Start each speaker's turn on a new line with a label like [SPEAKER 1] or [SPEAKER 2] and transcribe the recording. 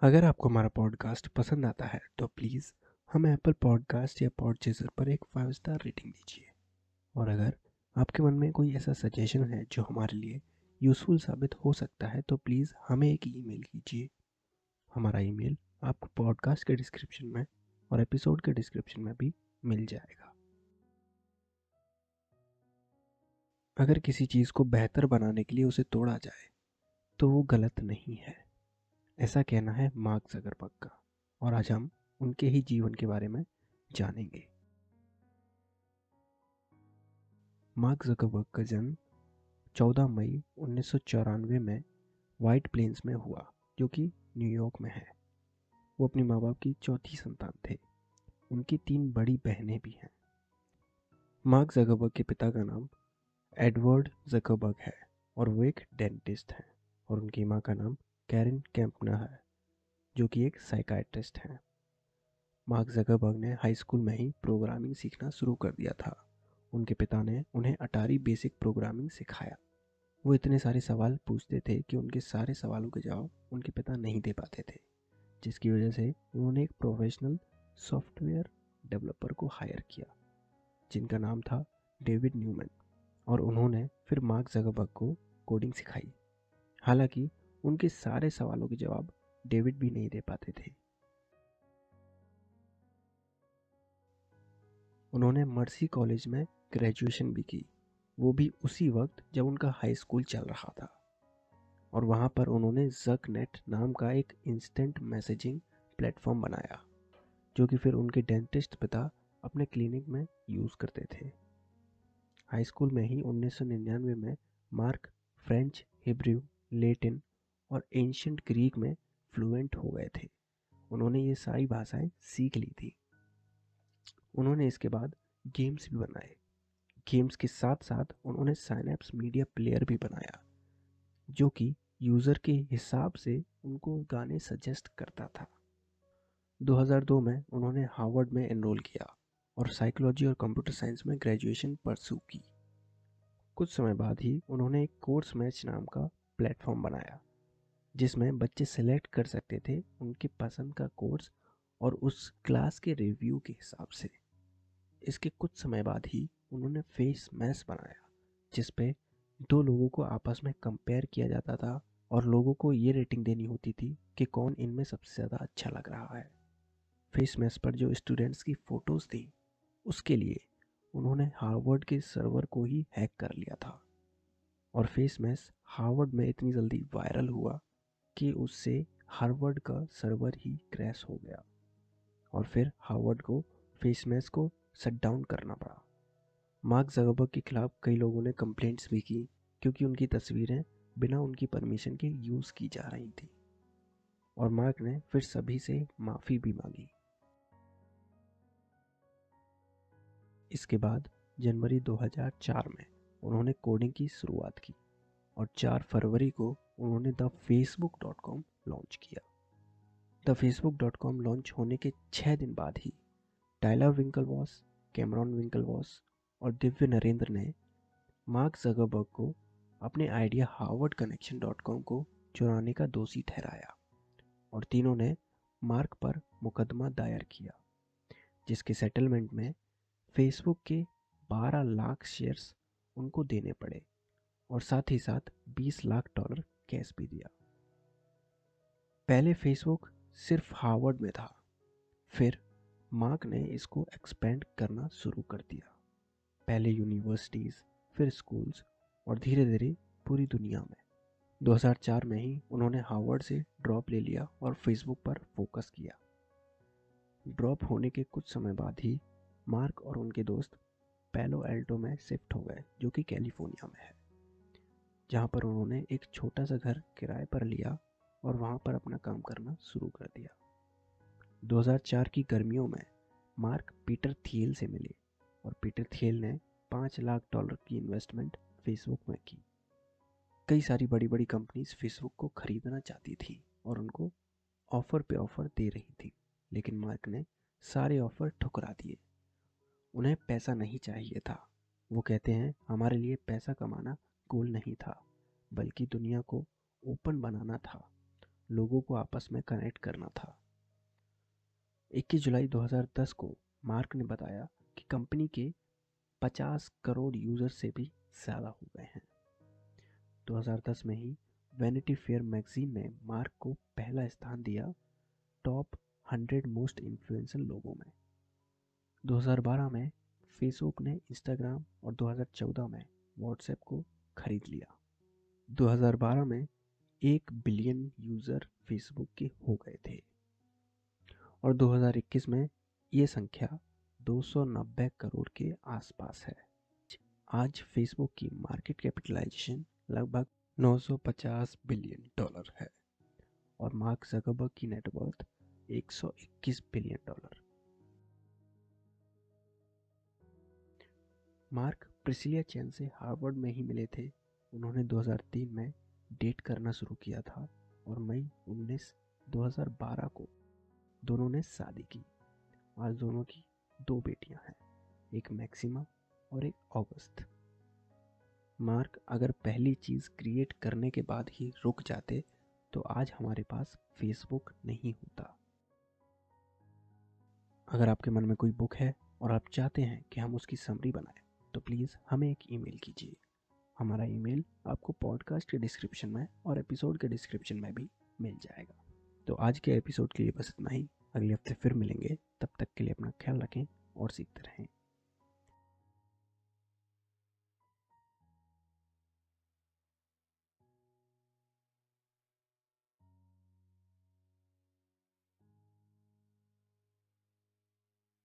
[SPEAKER 1] अगर आपको हमारा पॉडकास्ट पसंद आता है तो प्लीज़ हमें एप्पल पॉडकास्ट या पॉडचेजर पर एक फाइव स्टार रेटिंग दीजिए। और अगर आपके मन में कोई ऐसा सजेशन है जो हमारे लिए यूज़फुल साबित हो सकता है तो प्लीज़ हमें एक ईमेल कीजिए। हमारा ईमेल आपको पॉडकास्ट के डिस्क्रिप्शन में और एपिसोड के डिस्क्रिप्शन में भी मिल जाएगा। अगर किसी चीज़ को बेहतर बनाने के लिए उसे तोड़ा जाए तो वो गलत नहीं है। ऐसा कहना है मार्क जगरबर्ग का, और आज हम उनके ही जीवन के बारे में जानेंगे। मार्क जगरबर्ग का जन्म 14 मई उन्नीस सौ चौरानवे में वाइट प्लेन्स में हुआ, जो कि न्यूयॉर्क में है। वो अपने माँ बाप की चौथी संतान थे। उनकी तीन बड़ी बहनें भी हैं। मार्क जगरबर्ग के पिता का नाम एडवर्ड जगरबर्ग है, और वो एक डेंटिस्ट हैं, और उनकी माँ का नाम कैरिन कैंपना है, जो कि एक साइकाट्रिस्ट हैं। मार्क जगरबर्ग ने हाई स्कूल में ही प्रोग्रामिंग सीखना शुरू कर दिया था। उनके पिता ने उन्हें अटारी बेसिक प्रोग्रामिंग सिखाया। वो इतने सारे सवाल पूछते थे कि उनके सारे सवालों के जवाब उनके पिता नहीं दे पाते थे, जिसकी वजह से उन्होंने एक प्रोफेशनल सॉफ्टवेयर डेवलपर को हायर किया, जिनका नाम था डेविड न्यूमैन और उन्होंने फिर मार्क जगरबर्ग को कोडिंग सिखाई। हालाँकि उनके सारे सवालों के जवाब डेविड भी नहीं दे पाते थे। उन्होंने मर्सी कॉलेज में ग्रेजुएशन भी की। वो भी उसी वक्त जब उनका हाई स्कूल चल रहा था। और वहाँ पर उन्होंने जक नेट नाम का एक इंस्टेंट मैसेजिंग प्लेटफॉर्म बनाया, जो कि फिर उनके डेंटिस्ट पिता अपने क्लिनिक में यूज़ करते थे। हाई स्कूल में ही 1999 में मार्क फ्रेंच हिब्रू लेटिन और एंशंट ग्रीक में फ्लुएंट हो गए थे। उन्होंने ये सारी भाषाएँ सीख ली थी। उन्होंने इसके बाद गेम्स भी बनाए। गेम्स के साथ साथ उन्होंने साइनैप्स मीडिया प्लेयर भी बनाया, जो कि यूज़र के हिसाब से उनको गाने सजेस्ट करता था। 2002 में उन्होंने हार्वर्ड में एनरोल किया और साइकोलॉजी और कंप्यूटर साइंस में ग्रेजुएशन परसू की। कुछ समय बाद ही उन्होंने एक कोर्स मैच नाम का प्लेटफॉर्म बनाया। जिसमें बच्चे सेलेक्ट कर सकते थे उनके पसंद का कोर्स और उस क्लास के रिव्यू के हिसाब से। इसके कुछ समय बाद ही उन्होंने फेस मैस बनाया, जिस पे दो लोगों को आपस में कंपेयर किया जाता था और लोगों को ये रेटिंग देनी होती थी कि कौन इनमें सबसे ज़्यादा अच्छा लग रहा है। फेस मैस पर जो स्टूडेंट्स की फ़ोटोज़ थी, उसके लिए उन्होंने हार्वर्ड के सर्वर को ही हैक कर लिया था। और फेस मैस हार्वर्ड में इतनी जल्दी वायरल हुआ कि उससे हार्वर्ड का सर्वर ही क्रैश हो गया और फिर हार्वर्ड को, फेस मैस को शट डाउन करना पड़ा। मार्क जगरबर्ग के खिलाफ कई लोगों ने कंप्लेंट्स भी की, क्योंकि उनकी तस्वीरें बिना उनकी परमिशन के यूज़ की जा रही थी। और मार्क ने फिर सभी से माफ़ी भी मांगी। इसके बाद जनवरी 2004 में उन्होंने कोडिंग की शुरुआत की और 4 फरवरी को उन्होंने the Facebook dot com launch किया। The Facebook dot com launch होने के छः दिन बाद ही Tyler Winklevoss Cameron Winklevoss और दिव्य नरेंद्र ने मार्क जगरबर्ग को अपने idea Harvard connection dot com को चुराने का दोषी ठहराया और तीनों ने मार्क पर मुकदमा दायर किया, जिसके सेटलमेंट में फेसबुक के 12 लाख शेयर्स उनको देने पड़े और साथ ही साथ 20 लाख डॉलर कैश भी दिया। पहले फेसबुक सिर्फ़ हार्वर्ड में था, फिर मार्क ने इसको एक्सपेंड करना शुरू कर दिया। पहले यूनिवर्सिटीज़, फिर स्कूल्स और धीरे धीरे पूरी दुनिया में। 2004 में ही उन्होंने हार्वर्ड से ड्रॉप ले लिया और फेसबुक पर फोकस किया। ड्रॉप होने के कुछ समय बाद ही मार्क और उनके दोस्त पैलो एल्टो में शिफ्ट हो गए, जो कि कैलिफ़ोर्निया में है। जहाँ पर उन्होंने एक छोटा सा घर किराए पर लिया और वहाँ पर अपना काम करना शुरू कर दिया। 2004 की गर्मियों में मार्क पीटर थियल से मिले और पीटर थियल ने पाँच लाख डॉलर की इन्वेस्टमेंट फेसबुक में की। कई सारी बड़ी बड़ी कंपनीज़ फेसबुक को खरीदना चाहती थी और उनको ऑफ़र पे ऑफ़र दे रही थी, लेकिन मार्क ने सारे ऑफ़र ठुकरा दिए। उन्हें पैसा नहीं चाहिए था। वो कहते हैं, हमारे लिए पैसा कमाना गोल नहीं था, बल्कि दुनिया को ओपन बनाना था, लोगों को आपस में कनेक्ट करना था। 21 जुलाई 2010 को मार्क ने बताया कि कंपनी के 50 करोड़ यूज़र से भी ज़्यादा हो गए हैं। 2010 में ही वैनिटी फेयर मैगजीन ने मार्क को पहला स्थान दिया टॉप 100 मोस्ट इन्फ्लुएंशियल लोगों में। 2012 में फेसबुक ने, इंस्टाग्राम और 2014 में व्हाट्सएप को खरीद लिया। 2012 में एक बिलियन यूज़र फेसबुक के हो गए थे। और 2021 में ये संख्या 290 करोड़ के आसपास है। आज फेसबुक की मार्केट कैपिटलाइजेशन लगभग 950 बिलियन डॉलर है और मार्क जकरबर्ग की net worth 121 billion dollar. Mark Priscilla Chan से हार्वर्ड में ही मिले थे। उन्होंने 2003 में डेट करना शुरू किया था और मई 19 2012 को दोनों ने शादी की। आज दोनों की दो बेटियाँ हैं, एक मैक्सिमा और एक ऑगस्त मार्क, अगर पहली चीज़ क्रिएट करने के बाद ही रुक जाते तो आज हमारे पास फेसबुक नहीं होता। अगर आपके मन में कोई बुक है और आप चाहते हैं कि हम उसकी समरी बनाएँ तो प्लीज़ हमें एक ईमेल कीजिए। हमारा ईमेल आपको पॉडकास्ट के डिस्क्रिप्शन में और एपिसोड के डिस्क्रिप्शन में भी मिल जाएगा। तो आज के एपिसोड के लिए बस इतना ही। अगले हफ़्ते फिर मिलेंगे। तब तक के लिए अपना ख्याल रखें और सीखते रहें।